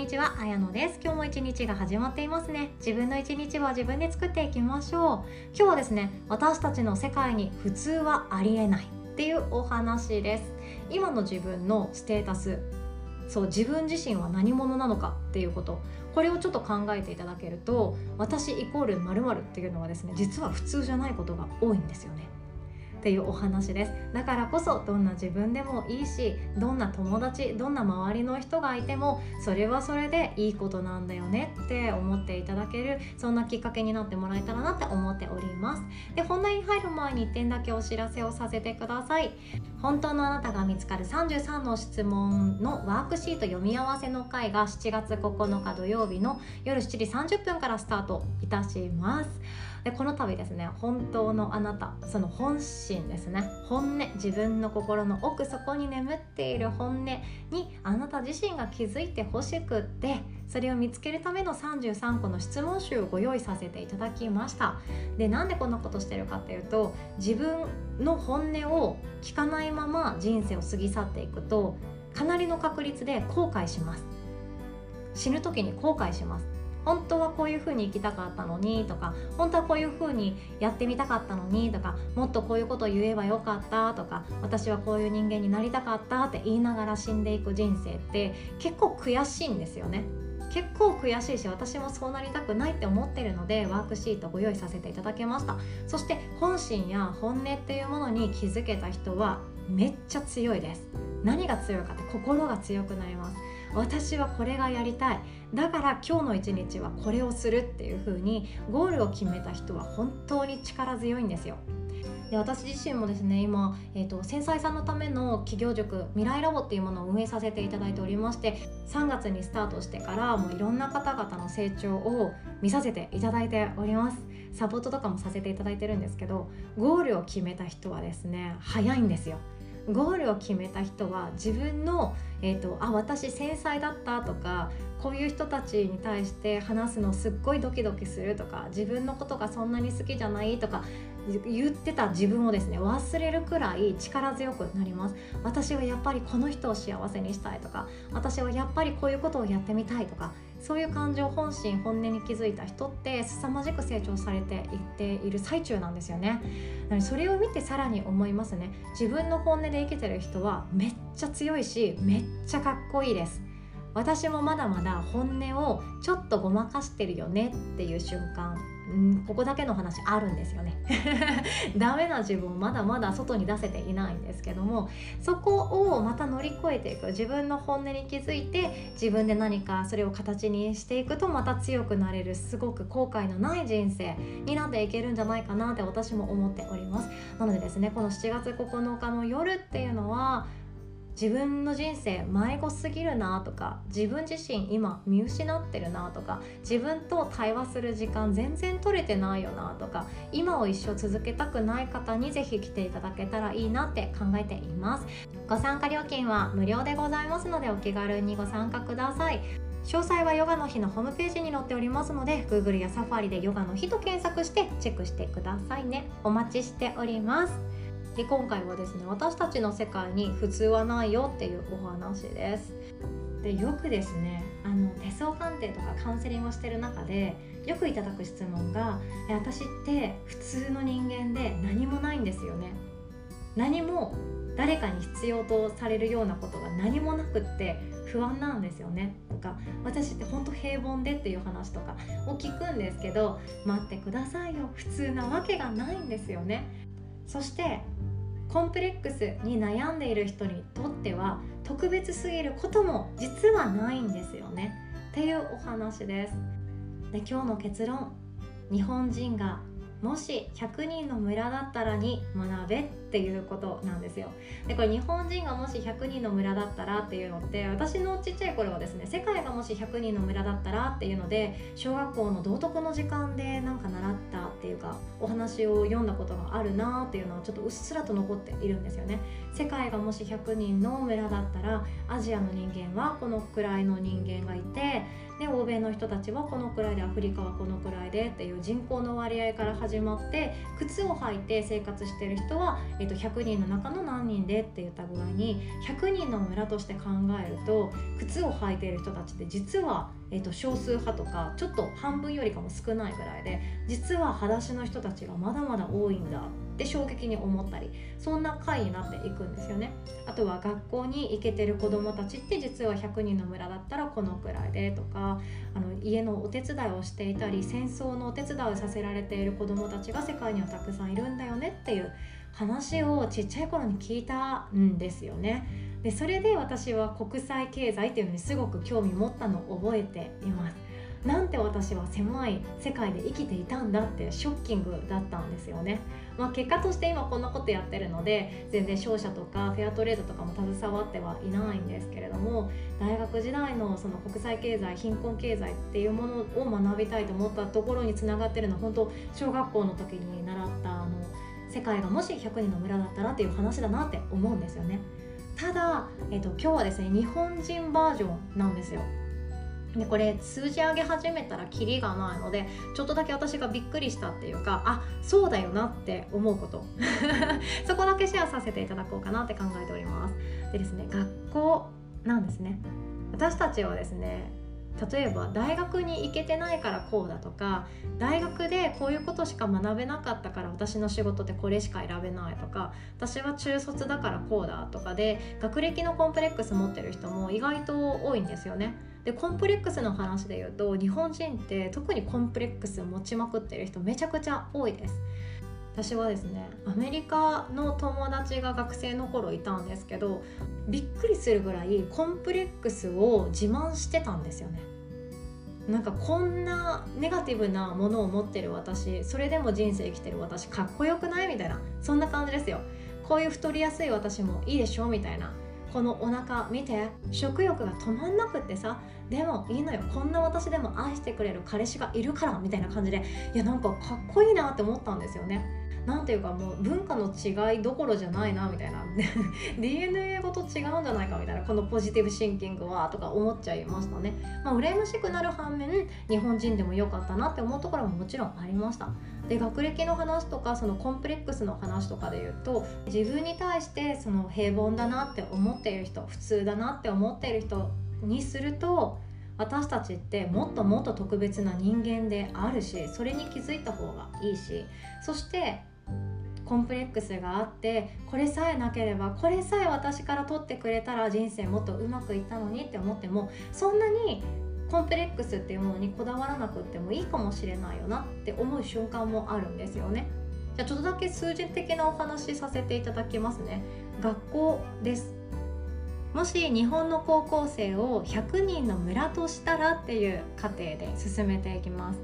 にちは、あやのです。今日も一日が始まっていますね。自分の一日は自分で作っていきましょう。今日はですね私たちの世界に普通はありえない。っていうお話です。今の自分のステータスそう自分自身は何者なのか。っていうこと。これをちょっと考えていただけると私イコール〇〇っていうのはですね実は普通じゃないことが多いんですよね。っていうお話です。だからこそどんな自分でもいいしどんな友達どんな周りの人がいてもそれはそれでいいことなんだよねって思っていただけるそんなきっかけになってもらえたらなって思っております。で本題に入る前に1点だけお知らせをさせてください。本当のあなたが見つかる33の質問のワークシート読み合わせの会が7月9日土曜日の夜7時30分からスタートいたします。でこの度ですね本当のあなたその本心ですね本音自分の心の奥底に眠っている本音にあなた自身が気づいてほしくってそれを見つけるための33個の質問集をご用意させていただきました。でなんでこんなことしてるかっていうと自分の本音を聞かないまま人生を過ぎ去っていくとかなりの確率で後悔します。死ぬ時に後悔します。本当はこういう風に生きたかったのにとか本当はこういう風にやってみたかったのにとかもっとこういうことを言えばよかったとか私はこういう人間になりたかったって言いながら死んでいく人生って結構悔しいんですよね。結構悔しいし私もそうなりたくないって思ってるのでワークシートご用意させていただきました。そして本心や本音っていうものに気づけた人はめっちゃ強いです。何が強いかって心が強くなります。私はこれがやりたい。だから今日の一日はこれをするっていう風にゴールを決めた人は本当に力強いんですよ。で私自身もですね今、えーと、繊細さんのための企業塾未来ラボっていうものを運営させていただいておりまして3月にスタートしてからもういろんな方々の成長を見させていただいております。サポートとかもさせていただいてるんですけどゴールを決めた人はですね早いんですよ。ゴールを決めた人は自分の、えーと、あ私繊細だったとかこういう人たちに対して話すのすっごいドキドキするとか自分のことがそんなに好きじゃないとか言ってた自分をですね忘れるくらい力強くなります。私はやっぱりこの人を幸せにしたいとか私はやっぱりこういうことをやってみたいとかそういう感情本心本音に気づいた人って凄まじく成長されていっている最中なんですよね。なのそれを見てさらに思いますね。自分の本音で生きてる人はめっちゃ強いしめっちゃかっこいいです。私もまだまだ本音をちょっとごまかしてるよねっていう瞬間んここだけの話あるんですよね。ダメな自分をまだまだ外に出せていないんですけどもそこをまた乗り越えていく。自分の本音に気づいて自分で何かそれを形にしていくとまた強くなれるすごく後悔のない人生になっていけるんじゃないかなって私も思っております。なのでですねこの7月9日の夜っていうのは自分の人生迷子すぎるなとか自分自身今見失ってるなとか自分と対話する時間全然取れてないよなとか今を一生続けたくない方にぜひ来ていただけたらいいなって考えています。ご参加料金は無料でございますのでお気軽にご参加ください。詳細はヨガの日のホームページに載っておりますので Google や Safari でヨガの日と検索してチェックしてくださいね。お待ちしております。で今回はですね私たちの世界に普通はないよっていうお話です。でよくですねあの手相鑑定とかカウンセリングをしてる中でよくいただく質問が「私って普通の人間で何もないんですよね」何も誰かに必要とされるようなことが何もなくって不安なんですよね。とか私ってほんと平凡でっていう話とかを聞くんですけど待ってくださいよ。普通なわけがないんですよね。そしてコンプレックスに悩んでいる人にとっては特別すぎることも実はないんですよね。っていうお話です。で今日の結論。日本人がもし100人の村だったらに学べっていうことなんですよ。でこれ日本人がもし100人の村だったらっていうのって私のちっちゃい頃はですね世界がもし100人の村だったらっていうので小学校の道徳の時間でなんか習ったっていうかお話を読んだことがあるなっていうのはちょっとうっすらと残っているんですよね。世界がもし100人の村だったらアジアの人間はこのくらいの人間がいてで欧米の人たちはこのくらいでアフリカはこのくらいでっていう人口の割合から始まって靴を履いて生活してる人はえっと、100人の中の何人でって言った具合に100人の村として考えると靴を履いている人たちって実は、えっと、少数派とかちょっと半分よりかも少ないぐらいで実は裸足の人たちがまだまだ多いんだって衝撃に思ったりそんな回になっていくんですよね。あとは学校に行けてる子どもたちって実は100人の村だったらこのくらいでとかあの家のお手伝いをしていたり戦争のお手伝いをさせられている子どもたちが世界にはたくさんいるんだよねっていう話をちっちゃい頃に聞いたんですよね。でそれで私は国際経済っていうのにすごく興味持ったのを覚えています。なんて私は狭い世界で生きていたんだってショッキングだったんですよね。まあ、結果として今こんなことやってるので全然商社とかフェアトレードとかも携わってはいないんですけれども大学時代のその国際経済貧困経済っていうものを学びたいと思ったところにつながってるのは本当小学校の時に習ったあの世界がもし100人の村だったらっていう話だなって思うんですよね。ただ、えーと、今日はですね日本人バージョンなんですよ。でこれ数字上げ始めたらキリがないのでちょっとだけ私がびっくりしたっていうかあそうだよなって思うこと。そこだけシェアさせていただこうかなって考えております。でですね学校なんですね。私たちはですね例えば大学に行けてないからこうだとか大学でこういうことしか学べなかったから私の仕事ってこれしか選べないとか私は中卒だからこうだとかで学歴のコンプレックス持ってる人も意外と多いんですよね。でコンプレックスの話で言うと日本人って特にコンプレックス持ちまくってる人めちゃくちゃ多いです。私はですねアメリカの友達が学生の頃いたんですけどびっくりするぐらいコンプレックスを自慢してたんですよね。なんかこんなネガティブなものを持ってる私それでも人生生きてる私かっこよくない？みたいな。そんな感じですよ。こういう太りやすい私もいいでしょ？みたいな。このお腹見て食欲が止まんなくってさでもいいのよこんな私でも愛してくれる彼氏がいるからみたいな感じでいやなんかかっこいいなって思ったんですよね。何ていうかもう文化の違いどころじゃないなみたいな DNA ごと違うんじゃないかみたいなこのポジティブシンキングはとか思っちゃいましたね。まあ、羨ましくなる反面日本人でも良かったなって思うところももちろんありました。で学歴の話とかそのコンプレックスの話とかで言うと自分に対してその平凡だなって思っている人普通だなって思っている人にすると私たちってもっともっと特別な人間であるしそれに気づいた方がいいしそしてコンプレックスがあってこれさえなければこれさえ私から取ってくれたら人生もっとうまくいったのにって思ってもそんなにコンプレックスっていうものにこだわらなくってもいいかもしれないよなって思う瞬間もあるんですよね。じゃあちょっとだけ数字的なお話させていただきますね。学校ですもし日本の高校生を100人の村としたらっていう過程で進めていきます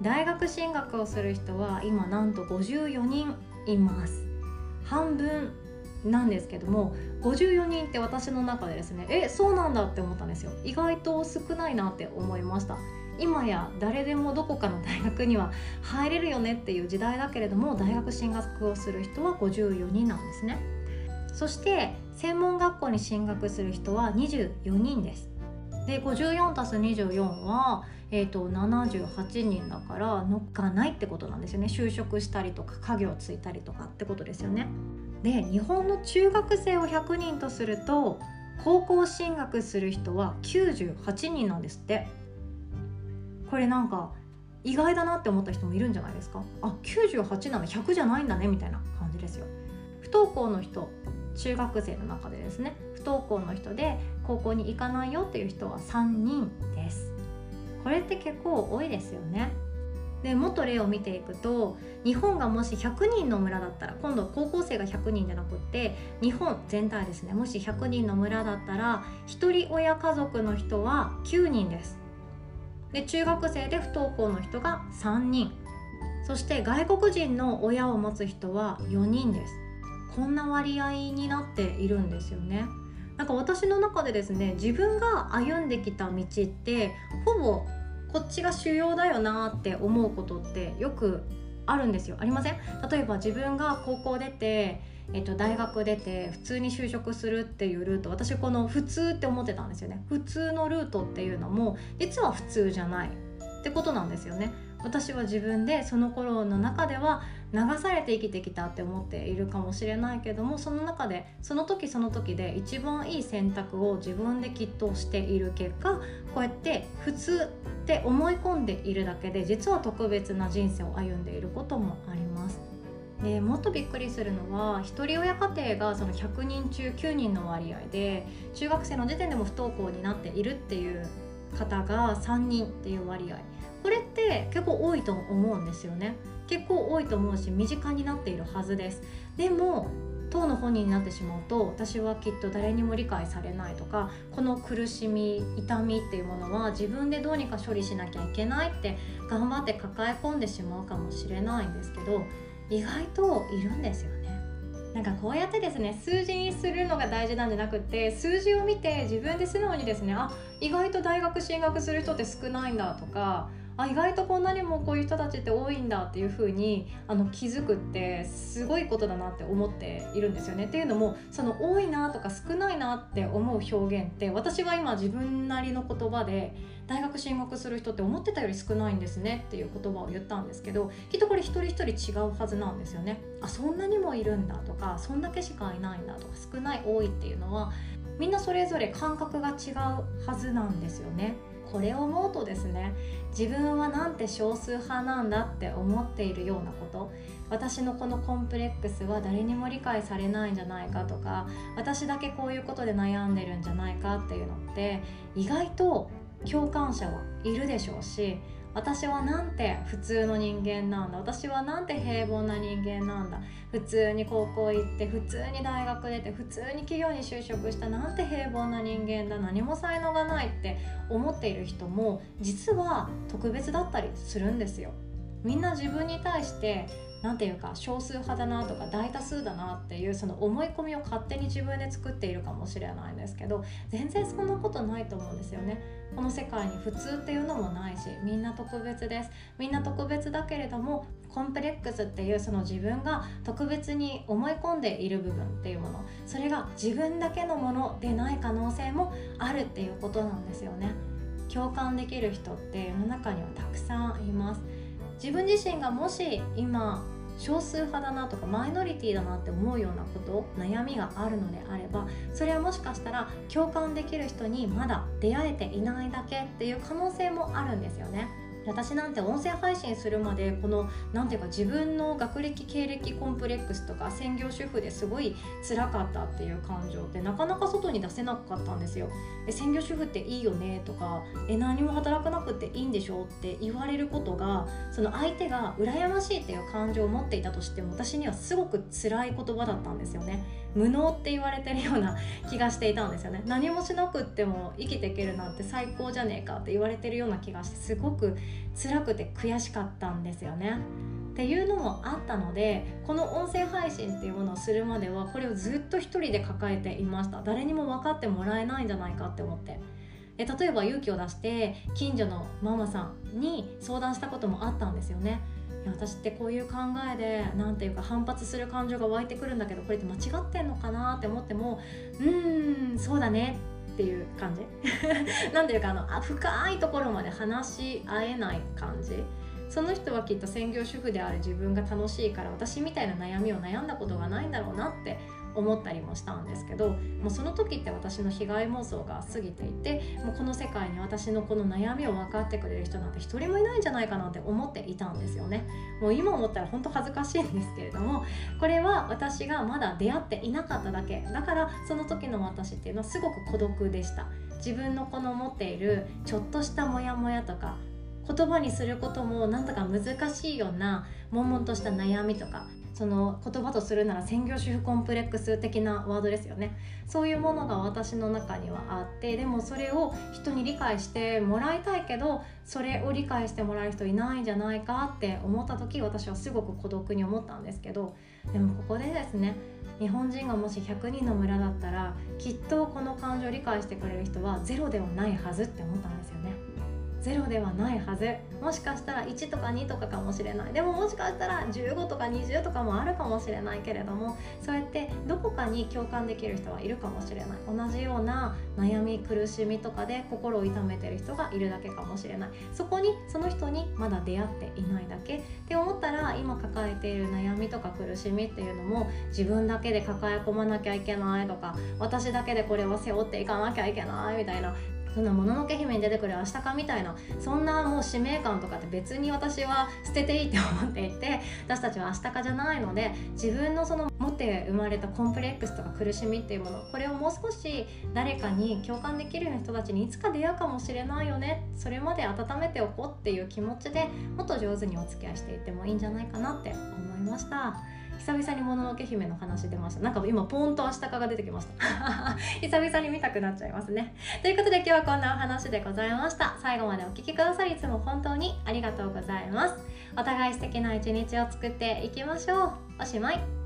大学進学をする人は今なんと54人います。半分なんですけども54人って私の中でですねえそうなんだって思ったんですよ。意外と少ないなって思いました。今や誰でもどこかの大学には入れるよねっていう時代だけれども大学進学をする人は54人なんですね。そして専門学校に進学する人は24人です。で 54+24 はえーと、78人だから乗っかないってことなんですよね。就職したりとか家業ついたりとかってことですよね。で日本の中学生を100人とすると高校進学する人は98人なんですって。これなんか意外だなって思った人もいるんじゃないですか？あ98なの100じゃないんだねみたいな感じですよ。不登校の人中学生の中でですね。登校の人で高校に行かないよっていう人は3人です。これって結構多いですよね。でもっと例を見ていくと日本がもし100人の村だったら今度高校生が100人じゃなくって日本全体ですね。もし100人の村だったら1人親家族の人は9人です。で中学生で不登校の人が3人。そして外国人の親を持つ人は4人です。こんな割合になっているんですよね。なんか私の中でですね自分が歩んできた道ってほぼこっちが主要だよなって思うことってよくあるんですよ。ありません？例えば自分が高校出てえっと、大学出て普通に就職するっていうルート私この普通って思ってたんですよね。普通のルートっていうのも実は普通じゃないってことなんですよね。私は自分でその頃の中では流されて生きてきたって思っているかもしれないけどもその中でその時その時で一番いい選択を自分できっとしている結果こうやって普通って思い込んでいるだけで実は特別な人生を歩んでいることもあります。でもっとびっくりするのはひとり親家庭がその100人中9人の割合で中学生の時点でも不登校になっているっていう方が3人っていう割合って結構多いと思うんですよね結構多いと思うし身近になっているはずですでも当の本人になってしまうと私はきっと誰にも理解されないとかこの苦しみ痛みっていうものは自分でどうにか処理しなきゃいけないって頑張って抱え込んでしまうかもしれないんですけど意外といるんですよね。なんかこうやってですね数字にするのが大事なんじゃなくって数字を見て自分で素直にですねあ意外と大学進学する人って少ないんだとかあ意外とこんなにもこういう人たちって多いんだっていう風にあに気づくってすごいことだなって思っているんですよね。っていうのもその多いなとか少ないなって思う表現って私は今自分なりの言葉で大学進学する人って思ってたより少ないんですねっていう言葉を言ったんですけどきっとこれ一人一人違うはずなんですよね。あそんなにもいるんだとかそんだけしかいないんだとか少ない多いっていうのはみんなそれぞれ感覚が違うはずなんですよね。これを思うとですね自分はなんて少数派なんだって思っているようなこと私のこのコンプレックスは誰にも理解されないんじゃないかとか私だけこういうことで悩んでるんじゃないかっていうのって意外と共感者はいるでしょうし私はなんて普通の人間なんだ。私はなんて平凡な人間なんだ。普通に高校行って普通に大学出て普通に企業に就職したなんて平凡な人間だ。何も才能がないって思っている人も実は特別だったりするんですよ。みんな自分に対して何て言うか少数派だなとか大多数だなっていうその思い込みを勝手に自分で作っているかもしれないんですけど全然そんなことないと思うんですよね。この世界に普通っていうのもないしみんな特別です。みんな特別だけれどもコンプレックスっていうその自分が特別に思い込んでいる部分っていうものそれが自分だけのものでない可能性もあるっていうことなんですよね。共感できる人って世の中にはたくさんいます。自分自身がもし今少数派だなとかマイノリティだなって思うようなこと悩みがあるのであればそれはもしかしたら共感できる人にまだ出会えていないだけっていう可能性もあるんですよね。私なんて音声配信するまでこの何ていうか自分の学歴経歴コンプレックスとか専業主婦ですごい辛かったっていう感情ってなかなか外に出せなかったんですよ。え専業主婦っていいよねとかえ何も働かなくていいんでしょって言われることがその相手が羨ましいっていう感情を持っていたとしても私にはすごく辛い言葉だったんですよね。無能って言われてるような 気がしていたんですよね何もしなくっても生きていけるなんて最高じゃねえかって言われてるような気がしてすごく辛くて悔しかったんですよね。っていうのもあったのでこの音声配信っていうものをするまではこれをずっと一人で抱えていました。誰にも分かってもらえないんじゃないかって思って。え例えば勇気を出して近所のママさんに相談したこともあったんですよね。私ってこういう考えで何ていうか反発する感情が湧いてくるんだけどこれって間違ってんのかなって思ってもうーんそうだね。っていう感じ？なんていうかあの深いところまで話し合えない感じ？その人はきっと専業主婦である自分が楽しいから私みたいな悩みを悩んだことがないんだろうなって思ったりもしたんですけどもうその時って私の被害妄想が過ぎていてもうこの世界に私のこの悩みを分かってくれる人なんて一人もいないんじゃないかなって思っていたんですよね。もう今思ったら本当恥ずかしいんですけれどもこれは私がまだ出会っていなかっただけ。だからその時の私っていうのはすごく孤独でした。自分のこの持っているちょっとしたモヤモヤとか言葉にすることもなんだか難しいような悶々とした悩みとかその言葉とするなら専業主婦コンプレックス的なワードですよねそういうものが私の中にはあってでもそれを人に理解してもらいたいけどそれを理解してもらえる人いないんじゃないかって思った時私はすごく孤独に思ったんですけどでもここでですね日本人がもし100人の村だったらきっとこの感情を理解してくれる人はゼロではないはずって思ったんですよね。ゼロではないはず。もしかしたら1とか2とかかもしれない。でももしかしたら15とか20とかもあるかもしれないけれどもそうやってどこかに共感できる人はいるかもしれない。同じような悩み苦しみとかで心を痛めてる人がいるだけかもしれない。そこにその人にまだ出会っていないだけ。って思ったら今抱えている悩みとか苦しみっていうのも自分だけで抱え込まなきゃいけないとか私だけでこれを背負っていかなきゃいけないみたいなそんなもののけ姫に出てくる明日かみたいなそんなもう使命感とかって別に私は捨てていいって思っていて私たちは明日かじゃないので自分のその持って生まれたコンプレックスとか苦しみっていうものこれをもう少し誰かに共感できるような人たちにいつか出会うかもしれないよねそれまで温めておこうっていう気持ちでもっと上手にお付き合いしていってもいいんじゃないかなって思いました。久々にもののけ姫の話出ました。なんか今ポーンとアシタカが出てきました。久々に見たくなっちゃいますね。ということで今日はこんなお話でございました。最後までお聴きくださりいつも本当にありがとうございます。お互い素敵な一日を作っていきましょう。おしまい。